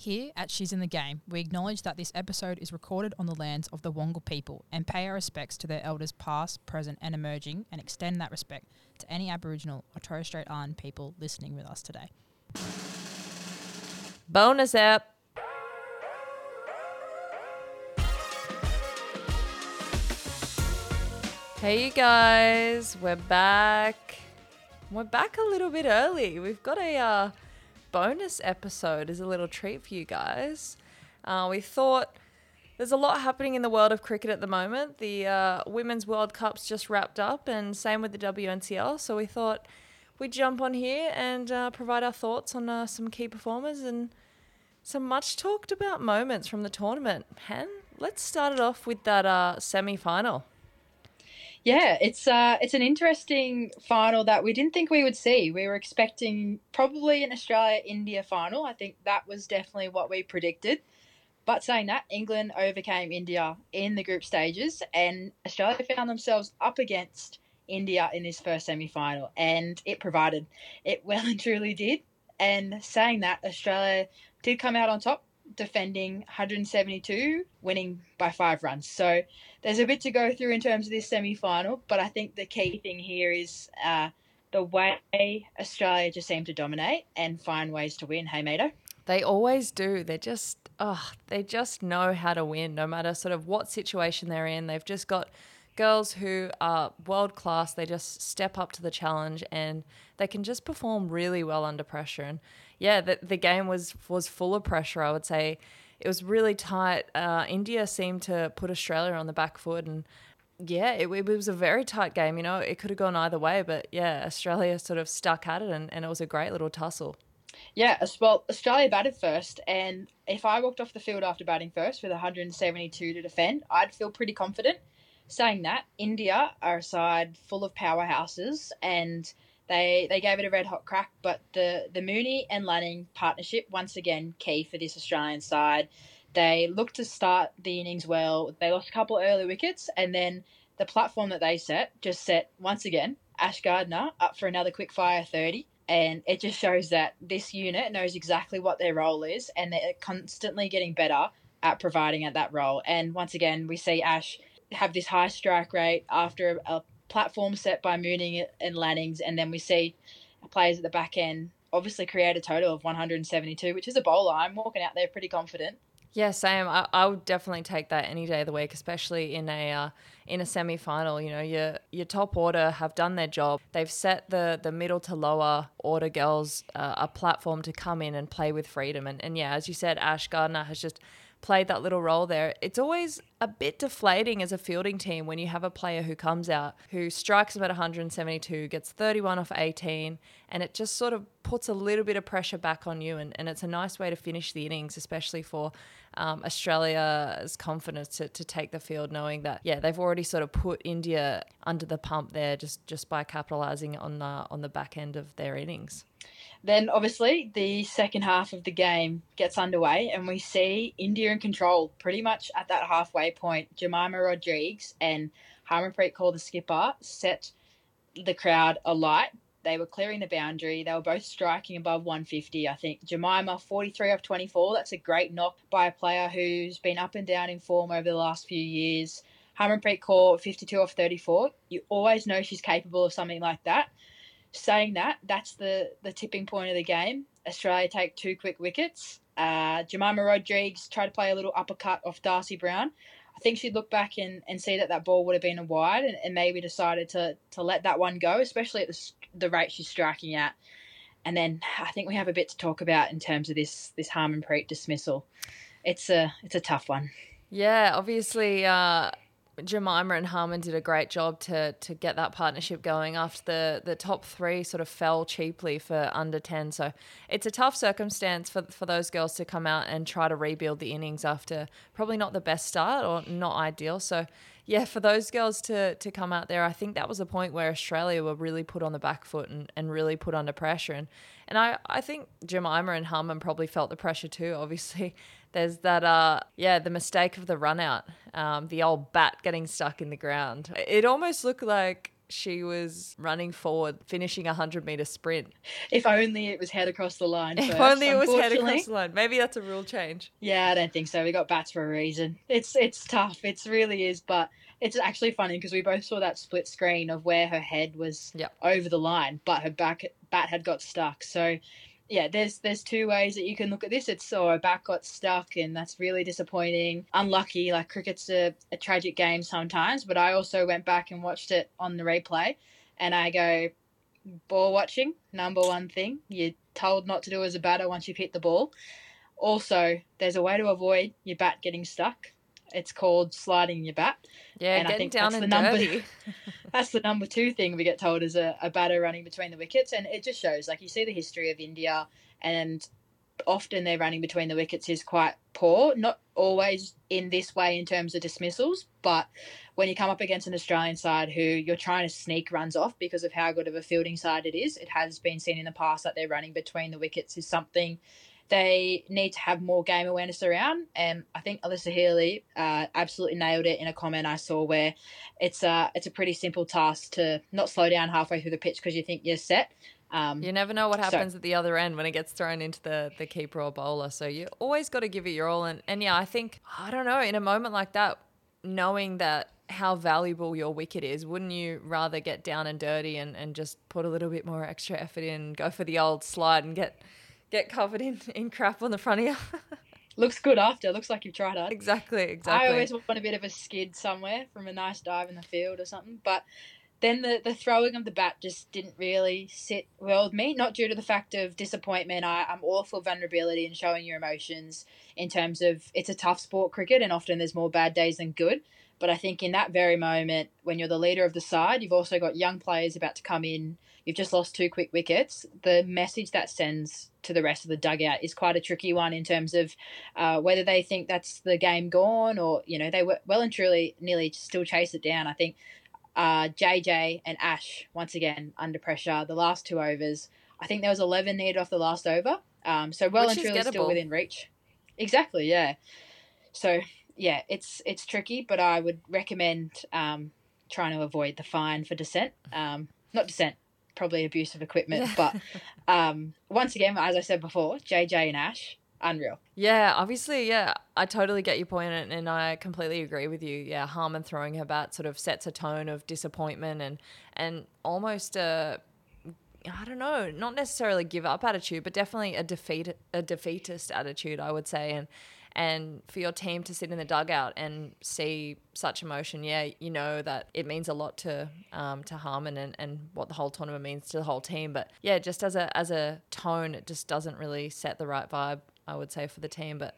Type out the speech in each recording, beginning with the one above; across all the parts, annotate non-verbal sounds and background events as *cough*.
Here at She's in the Game, we acknowledge that this episode is recorded on the lands of the Wangal people and pay our respects to their elders past, present, and emerging, and extend that respect to any Aboriginal or Torres Strait Island people listening with us today. Bonus app. Hey, you guys, we're back. We're back a little bit early. We've got a uh, bonus episode as a little treat for you guys. Uh, we thought there's a lot happening in the world of cricket at the moment. The uh, Women's World Cup's just wrapped up, and same with the WNCL. So we thought we'd jump on here and uh, provide our thoughts on uh, some key performers and some much talked about moments from the tournament. Hen, let's start it off with that uh, semi final. Yeah, it's uh, it's an interesting final that we didn't think we would see. We were expecting probably an Australia India final. I think that was definitely what we predicted. But saying that, England overcame India in the group stages, and Australia found themselves up against India in this first semi final, and it provided. It well and truly did. And saying that, Australia did come out on top defending 172, winning by five runs. So there's a bit to go through in terms of this semi final, but I think the key thing here is uh, the way Australia just seem to dominate and find ways to win. Hey, Maito? They always do. They just, oh, they just know how to win, no matter sort of what situation they're in. They've just got girls who are world class. They just step up to the challenge and they can just perform really well under pressure. And yeah, the, the game was was full of pressure. I would say it was really tight. Uh, India seemed to put Australia on the back foot, and yeah, it, it was a very tight game. You know, it could have gone either way, but yeah, Australia sort of stuck at it, and, and it was a great little tussle. Yeah, well, Australia batted first, and if I walked off the field after batting first with 172 to defend, I'd feel pretty confident. Saying that, India are a side full of powerhouses, and they they gave it a red hot crack, but the the Mooney and Lanning partnership once again key for this Australian side. They looked to start the innings well. They lost a couple early wickets, and then the platform that they set just set once again Ash Gardner up for another quick fire thirty. And it just shows that this unit knows exactly what their role is, and they're constantly getting better at providing at that role. And once again, we see Ash have this high strike rate after a, platform set by Mooney and Lannings, and then we see players at the back end obviously create a total of 172, which is a bowler. I'm walking out there pretty confident. Yeah, same. I, I would definitely take that any day of the week, especially in a uh, in a semi final. You know, your your top order have done their job. They've set the the middle to lower order girls uh, a platform to come in and play with freedom. And and yeah, as you said, Ash Gardner has just played that little role there. It's always a bit deflating as a fielding team when you have a player who comes out, who strikes them at 172, gets 31 off 18, and it just sort of puts a little bit of pressure back on you. And, and it's a nice way to finish the innings, especially for um, Australia's confidence to, to take the field, knowing that, yeah, they've already sort of put India under the pump there just, just by capitalising on, uh, on the back end of their innings. Then, obviously, the second half of the game gets underway, and we see India in control pretty much at that halfway point. Jemimah Rodrigues and Harmanpreet Kaur, the skipper, set the crowd alight. They were clearing the boundary. They were both striking above 150. I think Jemimah, 43 off 24. That's a great knock by a player who's been up and down in form over the last few years. Harmanpreet Kaur, 52 off 34. You always know she's capable of something like that saying that, that's the, the tipping point of the game. Australia take two quick wickets. Uh, Jemimah Rodrigues tried to play a little uppercut off Darcie Brown. I think she'd look back and, and see that that ball would have been a wide and, and maybe decided to, to let that one go, especially at the, the rate she's striking at. And then I think we have a bit to talk about in terms of this this Harmanpreet dismissal. It's a it's a tough one. Yeah, obviously, uh, Jemimah and Harman did a great job to to get that partnership going after the the top three sort of fell cheaply for under 10 so it's a tough circumstance for, for those girls to come out and try to rebuild the innings after probably not the best start or not ideal. So yeah for those girls to to come out there I think that was a point where Australia were really put on the back foot and, and really put under pressure. And and I, I think Jemimah and Harman probably felt the pressure too obviously there's that uh yeah the mistake of the run out um, the old bat getting stuck in the ground it almost looked like she was running forward, finishing a 100 meter sprint. If only it was head across the line. First, if only it was head across the line. Maybe that's a rule change. Yeah, I don't think so. We got bats for a reason. It's it's tough. It really is, but it's actually funny because we both saw that split screen of where her head was Yep. over the line, but her back bat had got stuck. So yeah, there's there's two ways that you can look at this. It's her back got stuck and that's really disappointing. Unlucky, like cricket's a, a tragic game sometimes, but I also went back and watched it on the replay and I go ball watching, number one thing. You're told not to do as a batter once you've hit the ball. Also, there's a way to avoid your bat getting stuck. It's called sliding your bat. Yeah, And I getting think down that's and the number- dirty. *laughs* That's the number two thing we get told is a, a batter running between the wickets. And it just shows, like, you see the history of India, and often their running between the wickets is quite poor. Not always in this way in terms of dismissals, but when you come up against an Australian side who you're trying to sneak runs off because of how good of a fielding side it is, it has been seen in the past that their running between the wickets is something they need to have more game awareness around. And I think Alyssa Healy uh, absolutely nailed it in a comment I saw where it's a it's a pretty simple task to not slow down halfway through the pitch because you think you're set. Um, You never know what So- happens at the other end when it gets thrown into the, the keeper or bowler. So you always got to give it your all. And, and yeah, I think, I don't know, in a moment like that, knowing that how valuable your wicket is, wouldn't you rather get down and dirty and, and just put a little bit more extra effort in, go for the old slide and get get covered in, in crap on the front of you? *laughs* looks good after. Looks like you've tried hard. exactly, exactly. I always want a bit of a skid somewhere from a nice dive in the field or something. But then the, the throwing of the bat just didn't really sit well with me, not due to the fact of disappointment. I, I'm all for vulnerability and showing your emotions in terms of it's a tough sport, cricket, and often there's more bad days than good. But I think in that very moment, when you're the leader of the side, you've also got young players about to come in. You've just lost two quick wickets. The message that sends to the rest of the dugout is quite a tricky one in terms of uh, whether they think that's the game gone or you know they were well and truly nearly still chase it down. I think uh, JJ and Ash once again under pressure. The last two overs, I think there was eleven needed off the last over. Um, so well Which and truly still within reach. Exactly, yeah. So yeah, it's it's tricky, but I would recommend um, trying to avoid the fine for dissent. Um, not dissent, probably abuse of equipment, Yeah. but *laughs* um, once again, as I said before, JJ and Ash, unreal. Yeah, obviously, yeah, I totally get your point, and, and I completely agree with you. Yeah, Harman throwing her bat sort of sets a tone of disappointment and and almost a, I don't know, not necessarily give up attitude, but definitely a defeat a defeatist attitude, I would say, and and for your team to sit in the dugout and see such emotion, yeah, you know that it means a lot to um, to Harman and, and what the whole tournament means to the whole team. But yeah, just as a as a tone, it just doesn't really set the right vibe, I would say, for the team. But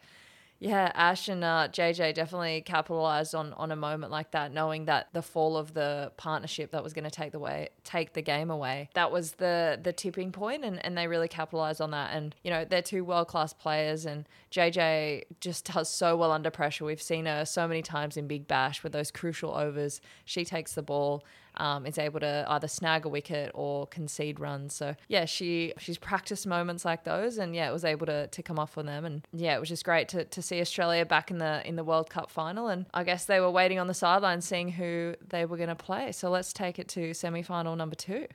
yeah, Ash and uh, JJ definitely capitalized on on a moment like that, knowing that the fall of the partnership that was going to take the way take the game away. That was the the tipping point, and, and they really capitalized on that. And you know they're two world class players, and JJ just *laughs* does so well under pressure. We've seen her so many times in Big Bash with those crucial overs. She takes the ball. Um, is able to either snag a wicket or concede runs. So yeah, she she's practiced moments like those, and yeah, it was able to, to come off on them. And yeah, it was just great to, to see Australia back in the in the World Cup final. And I guess they were waiting on the sidelines, seeing who they were going to play. So let's take it to semi final number two.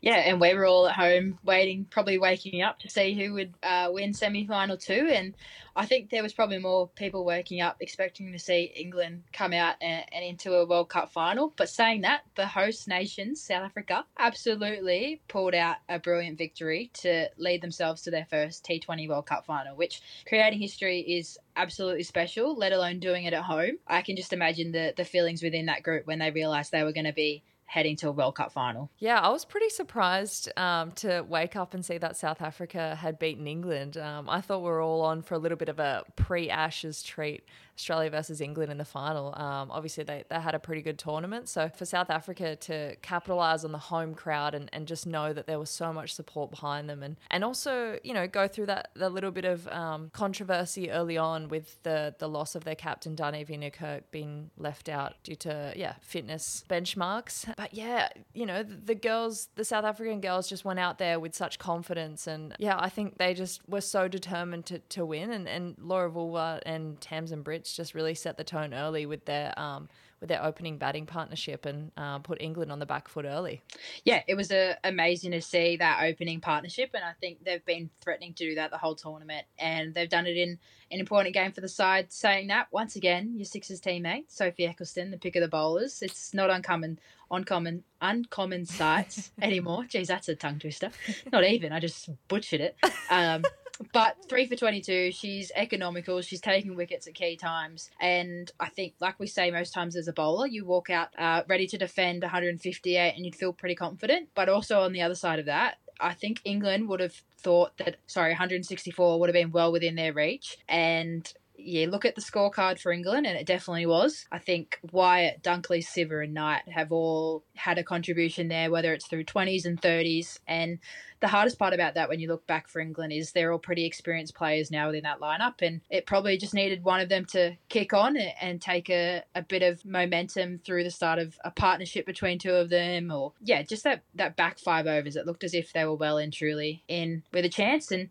Yeah, and we were all at home waiting, probably waking up to see who would uh, win semi final two. And I think there was probably more people waking up expecting to see England come out and, and into a World Cup final. But saying that, the host nation, South Africa, absolutely pulled out a brilliant victory to lead themselves to their first T20 World Cup final, which creating history is absolutely special, let alone doing it at home. I can just imagine the, the feelings within that group when they realised they were going to be heading to a World Cup final. Yeah, I was pretty surprised um, to wake up and see that South Africa had beaten England. Um, I thought we were all on for a little bit of a pre Ashes treat. Australia versus England in the final. Um, obviously, they, they had a pretty good tournament. So for South Africa to capitalize on the home crowd and, and just know that there was so much support behind them, and, and also you know go through that the little bit of um, controversy early on with the the loss of their captain Dane van Niekerk being left out due to yeah fitness benchmarks. But yeah, you know the, the girls, the South African girls, just went out there with such confidence, and yeah, I think they just were so determined to, to win. And, and Laura Wolvaardt and Tams and Just really set the tone early with their um, with their opening batting partnership and uh, put England on the back foot early. Yeah, it was uh, amazing to see that opening partnership, and I think they've been threatening to do that the whole tournament, and they've done it in an important game for the side. Saying that once again, your Sixers teammate Sophie Ecclestone, the pick of the bowlers, it's not uncommon uncommon uncommon sights *laughs* anymore. Geez, that's a tongue twister. Not even. I just butchered it. Um, but three for 22 she's economical she's taking wickets at key times and i think like we say most times as a bowler you walk out uh, ready to defend 158 and you'd feel pretty confident but also on the other side of that I think England would have thought that, sorry, 164 would have been well within their reach. And yeah, look at the scorecard for England, and it definitely was. I think Wyatt, Dunkley, Sciver, and Knight have all had a contribution there, whether it's through 20s and 30s. And the hardest part about that when you look back for England is they're all pretty experienced players now within that lineup, and it probably just needed one of them to kick on and take a, a bit of momentum through the start of a partnership between two of them, or yeah, just that, that back five overs. It looked as if they were well and truly in with a chance. And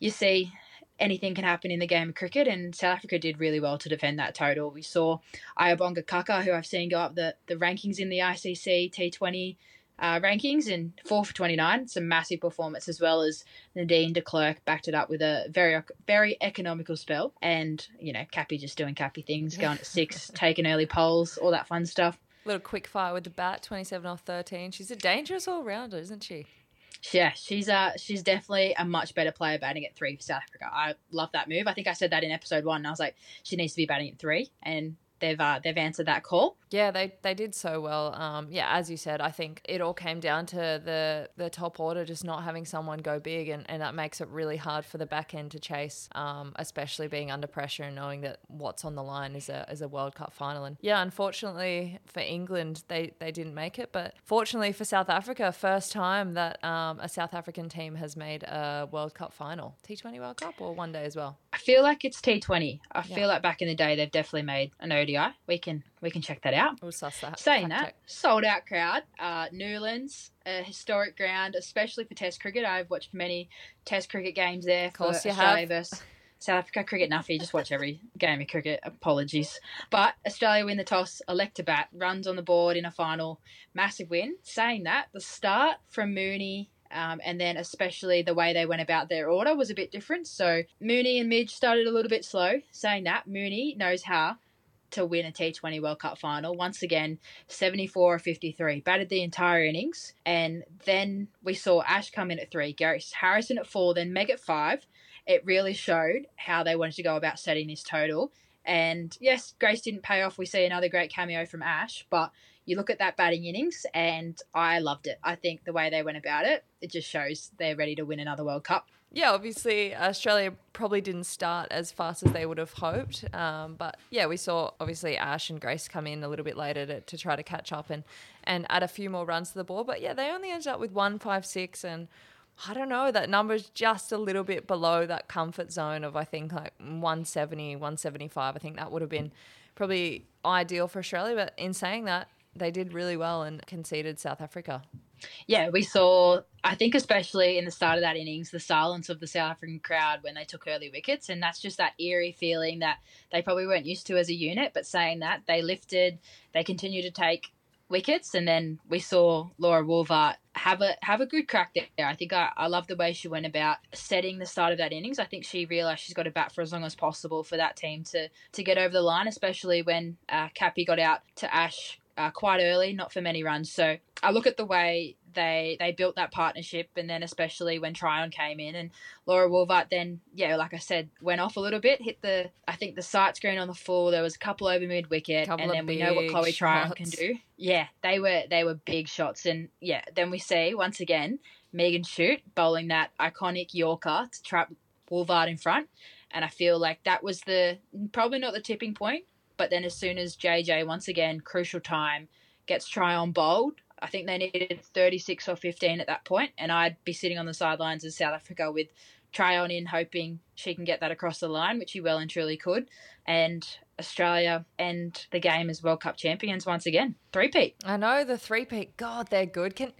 you see anything can happen in the game of cricket, and South Africa did really well to defend that total. We saw Ayabonga Khaka, who I've seen go up the, the rankings in the ICC T20 uh, rankings, and four for 29, some massive performance, as well as Nadine de Klerk backed it up with a very, very economical spell. And, you know, Cappy just doing Cappy things, going at six, *laughs* taking early poles, all that fun stuff. Little quick fire with the bat, 27 off 13. She's a dangerous all rounder, isn't she? Yeah, she's uh she's definitely a much better player batting at three for South Africa. I love that move. I think I said that in episode one. I was like, she needs to be batting at three, and they've uh, they've answered that call. Yeah, they they did so well. Um, yeah, as you said, I think it all came down to the the top order just not having someone go big, and, and that makes it really hard for the back end to chase, um, especially being under pressure and knowing that what's on the line is a is a World Cup final. And yeah, unfortunately for England, they they didn't make it, but fortunately for South Africa, first time that um, a South African team has made a World Cup final, T20 World Cup or one day as well. I feel like it's T20. I yeah. feel like back in the day they've definitely made an ODI. We can we can check that out. We'll suss that. Saying that, check. sold out crowd. Uh, Newlands, a historic ground, especially for Test cricket. I've watched many Test cricket games there. Of course, you Australia have. Versus South Africa cricket nuffy. Just watch every game of cricket. Apologies, but Australia win the toss, elect to bat, runs on the board in a final, massive win. Saying that, the start from Mooney um, and then especially the way they went about their order was a bit different. So Mooney and Midge started a little bit slow. Saying that, Mooney knows how to win a T20 World Cup final. Once again, 74 or 53. Batted the entire innings. And then we saw Ash come in at three, Grace Harris at four, then Meg at five. It really showed how they wanted to go about setting this total. And yes, Grace didn't pay off. We see another great cameo from Ash, but you look at that batting innings and I loved it. I think the way they went about it, it just shows they're ready to win another World Cup. Yeah, obviously Australia probably didn't start as fast as they would have hoped, um, but yeah, we saw obviously Ash and Grace come in a little bit later to, to try to catch up and and add a few more runs to the board. But yeah, they only ended up with one five six, and I don't know that number's just a little bit below that comfort zone of I think like 170, 175. I think that would have been probably ideal for Australia. But in saying that, they did really well and conceded South Africa. Yeah, we saw, I think, especially in the start of that innings, the silence of the South African crowd when they took early wickets. And that's just that eerie feeling that they probably weren't used to as a unit. But saying that, they lifted, they continued to take wickets. And then we saw Laura Wolvaardt have a have a good crack there. I think I, I love the way she went about setting the start of that innings. I think she realised she's got to bat for as long as possible for that team to to get over the line, especially when uh, Cappy got out to Ash uh, quite early, not for many runs. So I look at the way they they built that partnership, and then especially when Tryon came in and Laura Wolvaardt then yeah, like I said, went off a little bit, hit the I think the sight screen on the full. There was a couple over mid wicket, and then we know what Chloe Tryon can do. Yeah, they were they were big shots, and yeah, then we see once again Megan Schutt bowling that iconic Yorker to trap Wolvaardt in front. And I feel like that was the probably not the tipping point, but then as soon as JJ, once again, crucial time, gets Tryon bowled, I think they needed 36 or 15 at that point, and I'd be sitting on the sidelines as South Africa with Tryon in, hoping she can get that across the line, which she well and truly could. And Australia and the game as World Cup champions once again. Three-peat. I know, the three-peat. God, they're good. Can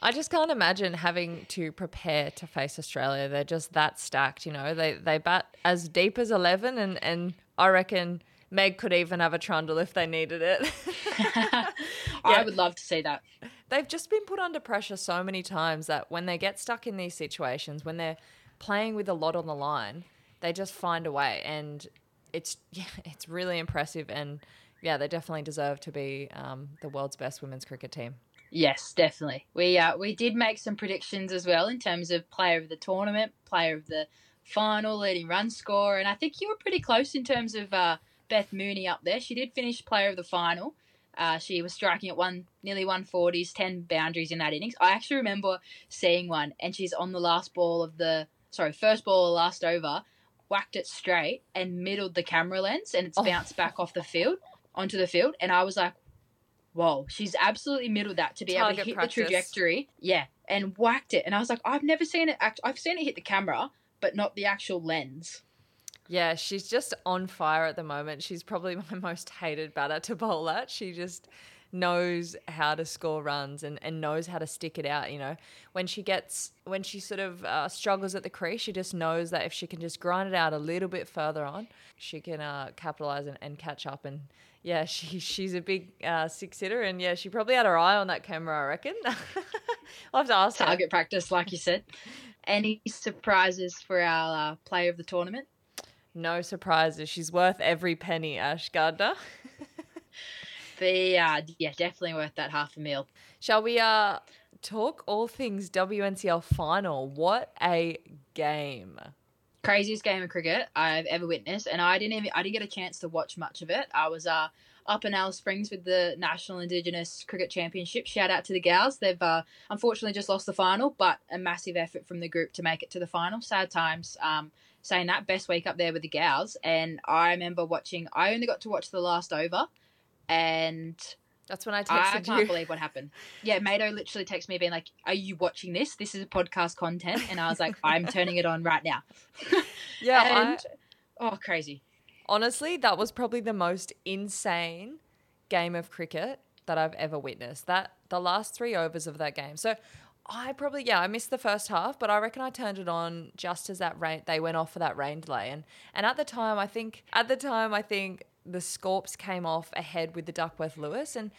I just can't imagine having to prepare to face Australia. They're just that stacked, you know. They they bat as deep as 11 and, and I reckon – Meg could even have a trundle if they needed it. *laughs* I would love to see that. They've just been put under pressure so many times that when they get stuck in these situations, when they're playing with a lot on the line, they just find a way, and it's *laughs* yeah, it's really impressive. And yeah, they definitely deserve to be um, the world's best women's cricket team. Yes, definitely. We uh, we did make some predictions as well in terms of player of the tournament, player of the final, leading run score, and I think you were pretty close in terms of uh, Beth Mooney up there. She did finish player of the final. Uh, she was striking at one nearly 140s, 10 boundaries in that innings. I actually remember seeing one, and she's on the last ball of the sorry first ball of the last over, whacked it straight and middled the camera lens, and it's Oh. bounced back off the field onto the field. And I was like, whoa, she's absolutely middled that to be able to hit practice. the trajectory. Yeah, and whacked it. And I was like, I've never seen it. Act- I've seen it hit the camera, but not the actual lens. Yeah, she's just on fire at the moment. She's probably *laughs* my most hated batter to bowl at. She just knows how to score runs and, and knows how to stick it out. You know, when she gets, when she sort of uh, struggles at the crease, she just knows that if she can just grind it out a little bit further on, she can uh, capitalize and, and catch up. And yeah, *laughs* she she's a big uh, six hitter. And yeah, she probably had her eye on that camera, I reckon. *laughs* I'll have to ask her. Target practice, like you said. Any surprises for our uh, player of the tournament? No surprises. She's worth every penny, Ash Gardner. *laughs* The uh, yeah, definitely worth that half a meal. Shall we uh talk all things WNCL final? What a game. Craziest game of cricket I've ever witnessed, and I didn't even I didn't get a chance to watch much of it. I was uh up in Alice Springs with the National Indigenous Cricket Championship. Shout out to the gals. They've uh, unfortunately just lost the final, but a massive effort from the group to make it to the final. Sad times. Um, saying that, best week up there with the gals. And I remember watching. I only got to watch the last over, and That's when I texted I can't you. believe what happened. Yeah, Maito literally texted me being like, "Are you watching this? This is a podcast content," and I was like, "I'm turning it on right now." *laughs* yeah, I, oh, crazy. honestly, that was probably the most insane game of cricket that I've ever witnessed. That the last three overs of that game. So I probably yeah, I missed the first half, but I reckon I turned it on just as that rain they went off for that rain delay. And and at the time I think at the time I think the Scorps came off ahead with the Duckworth Lewis and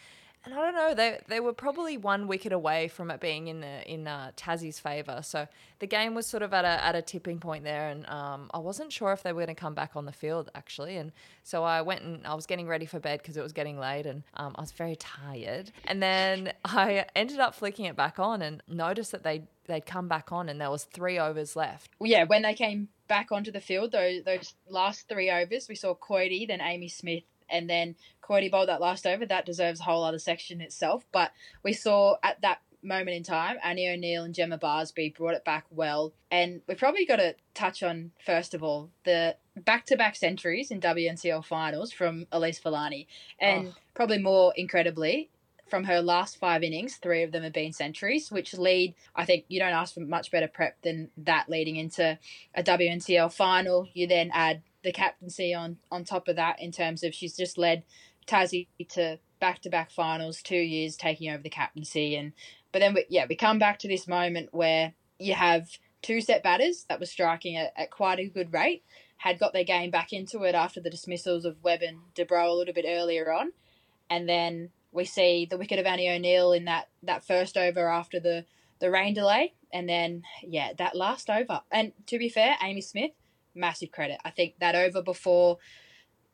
and I don't know, they they were probably one wicket away from it being in the, in uh, Tassie's favour. So the game was sort of at a at a tipping point there, and um, I wasn't sure if they were going to come back on the field actually. And so I went and I was getting ready for bed because it was getting late, and um, I was very tired. And then *laughs* I ended up flicking it back on and noticed that they they'd come back on, and there was three overs left. Yeah, when they came back onto the field, those those last three overs, we saw Coyte, then Amy Smith, and then Coity bowled that last over. That deserves a whole other section itself. But we saw at that moment in time, Annie O'Neill and Gemma Barsby brought it back well. And we probably got to touch on, first of all, the back to back centuries in WNCL finals from Elyse Villani. And Oh. probably more incredibly, from her last five innings, three of them have been centuries, which lead, I think you don't ask for much better prep than that leading into a WNCL final. You then add the captaincy on, on top of that in terms of she's just led Tassie to back to back finals, two years taking over the captaincy. And But then, we, yeah, we come back to this moment where you have two set batters that were striking at, at quite a good rate, had got their game back into it after the dismissals of Webb and DeBro a little bit earlier on. And then we see the wicket of Annie O'Neill in that, that first over after the, the rain delay. And then, yeah, that last over. And to be fair, Amy Smith, massive credit. I think that over before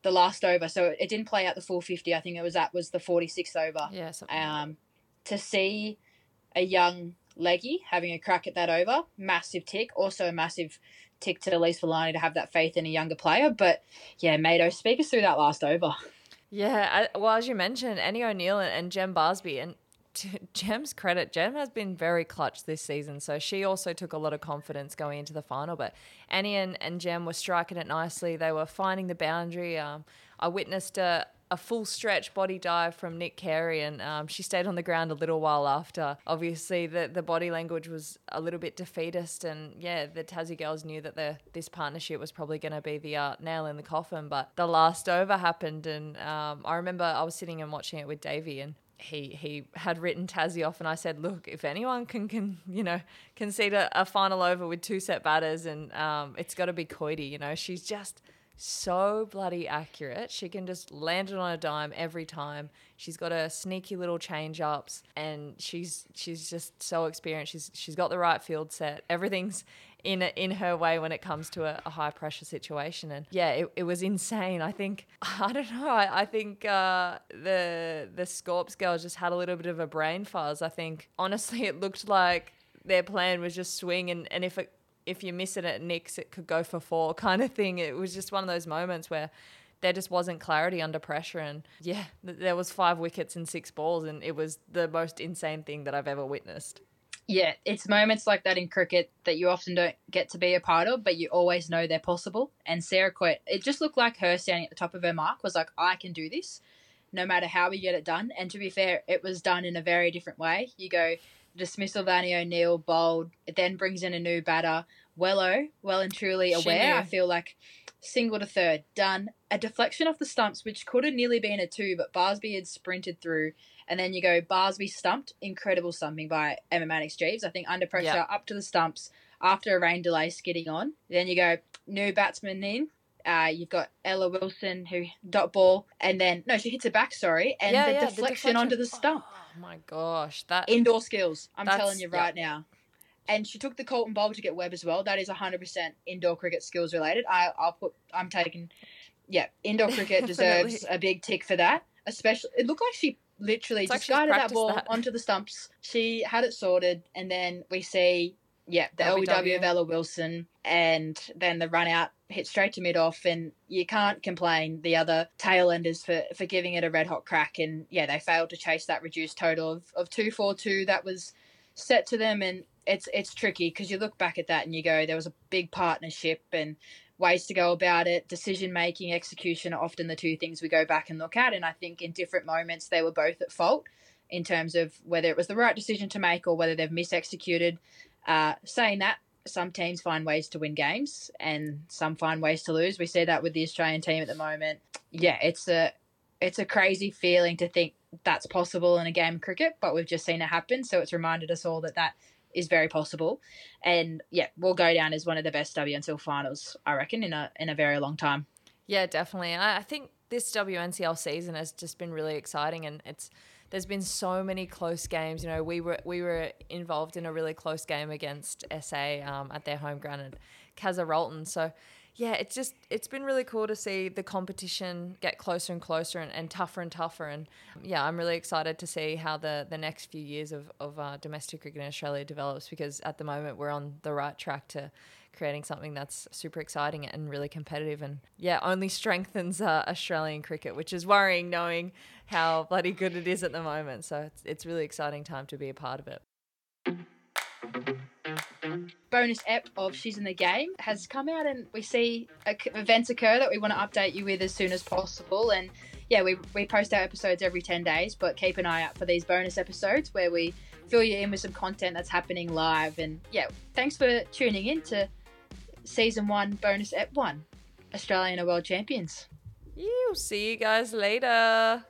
the last over, so it didn't play out the full 50. I think it was that was the 46th over. Yeah. Um, to see a young leggy having a crack at that over, massive tick. Also a massive tick to Elyse Villani to have that faith in a younger player. But yeah, Maito, speak us through that last over. Yeah, I, well, as you mentioned, Annie O'Neill and, and Jem Barsby, and to *laughs* Jem's credit, Jem has been very clutch this season, so she also took a lot of confidence going into the final. But Annie and, and Jem were striking it nicely. They were finding the boundary. Um, I witnessed a, a full stretch body dive from Nic Carey, and um, she stayed on the ground a little while after. Obviously, the, the body language was a little bit defeatist, and yeah, the Tassie girls knew that the, this partnership was probably going to be the uh, nail in the coffin. But the last over happened, and um, I remember I was sitting and watching it with Davey, and he he had written Tassie off, and I said, look, if anyone can can you know concede a, a final over with two set batters, and um, it's got to be Coyte. You know, she's just so bloody accurate. She can just land it on a dime every time. She's got a sneaky little change ups and she's she's just so experienced. She's she's got the right field set. Everything's in in her way when it comes to a, a high pressure situation. And yeah, it, it was insane. I think *laughs* I don't know. I, I think uh, the the Scorps girls just had a little bit of a brain fuzz. I think honestly, it looked like their plan was just swing and, and if it if you miss it at Nix, it could go for four *laughs* kind of thing. It was just one of those moments where there just wasn't clarity under pressure. And yeah, there was five wickets and six balls, and it was the most insane thing that I've ever witnessed. Yeah, it's moments like that in cricket that you often don't get to be a part of, but you always know they're possible. And Sarah Coyte, it just looked like her standing at the top of her mark was like, I can do this no matter how we get it done. And to be fair, it was done in a very different way. You go, dismissal of Annie O'Neill, bowled. It then brings in a new batter. Wello, well and truly aware. I feel like single to third, done. A deflection off the stumps, which could have nearly been a two, but Barsby had sprinted through. And then you go, Barsby stumped. Incredible stumping by Emma Manix-Geeves. I think under pressure, yep. up to the stumps after a rain delay skidding on. Then you go, new batsman in. Uh, you've got Ella Wilson who dot ball, and then no, she hits it back. Sorry, and yeah, the, yeah, deflection the, deflection onto the stump. Oh my gosh, that indoor skills. I'm telling you right yeah. now. And she took the caught and bowled to get Webb as well. That is 100% indoor cricket skills related. I, I'll put. I'm taking. Yeah, indoor cricket *laughs* deserves a big tick for that. Especially, it looked like she literally it's just guided that ball that. onto the stumps. She had it sorted, and then we see yeah, the LBW, LBW of Ella Wilson, and then the run out hit straight to mid off, and you can't complain the other tail enders for, for giving it a red hot crack. And yeah, they failed to chase that reduced total of, of 242 that was set to them. And it's it's tricky because you look back at that and you go, there was a big partnership and ways to go about it. Decision making, execution are often the two things we go back and look at. And I think in different moments, they were both at fault in terms of whether it was the right decision to make or whether they've misexecuted. Uh, saying that, some teams find ways to win games and some find ways to lose. We see that with the Australian team at the moment. Yeah, it's a it's a crazy feeling to think that's possible in a game of cricket, but we've just seen it happen. So it's reminded us all that that is very possible. And yeah, we'll go down as one of the best WNCL finals, I reckon, in a in a very long time. Yeah, definitely. And I think this WNCL season has just been really exciting and it's there's been so many close games. You know, we were we were involved in a really close game against SA um, at their home ground at Karen Rolton. So yeah, it's just it's been really cool to see the competition get closer and closer and, and tougher and tougher. And yeah, I'm really excited to see how the the next few years of of uh, domestic cricket in Australia develops because at the moment we're on the right track to creating something that's super exciting and really competitive and yeah only strengthens uh, australian cricket which is worrying knowing how bloody good it is at the moment so it's, it's really exciting time to be a part of it bonus ep of she's in the game has come out and we see events occur that we want to update you with as soon as possible and yeah we, we post our episodes every 10 days but keep an eye out for these bonus episodes where we fill you in with some content that's happening live and yeah thanks for tuning in to season one bonus at one Australian or world champions. You see you guys later.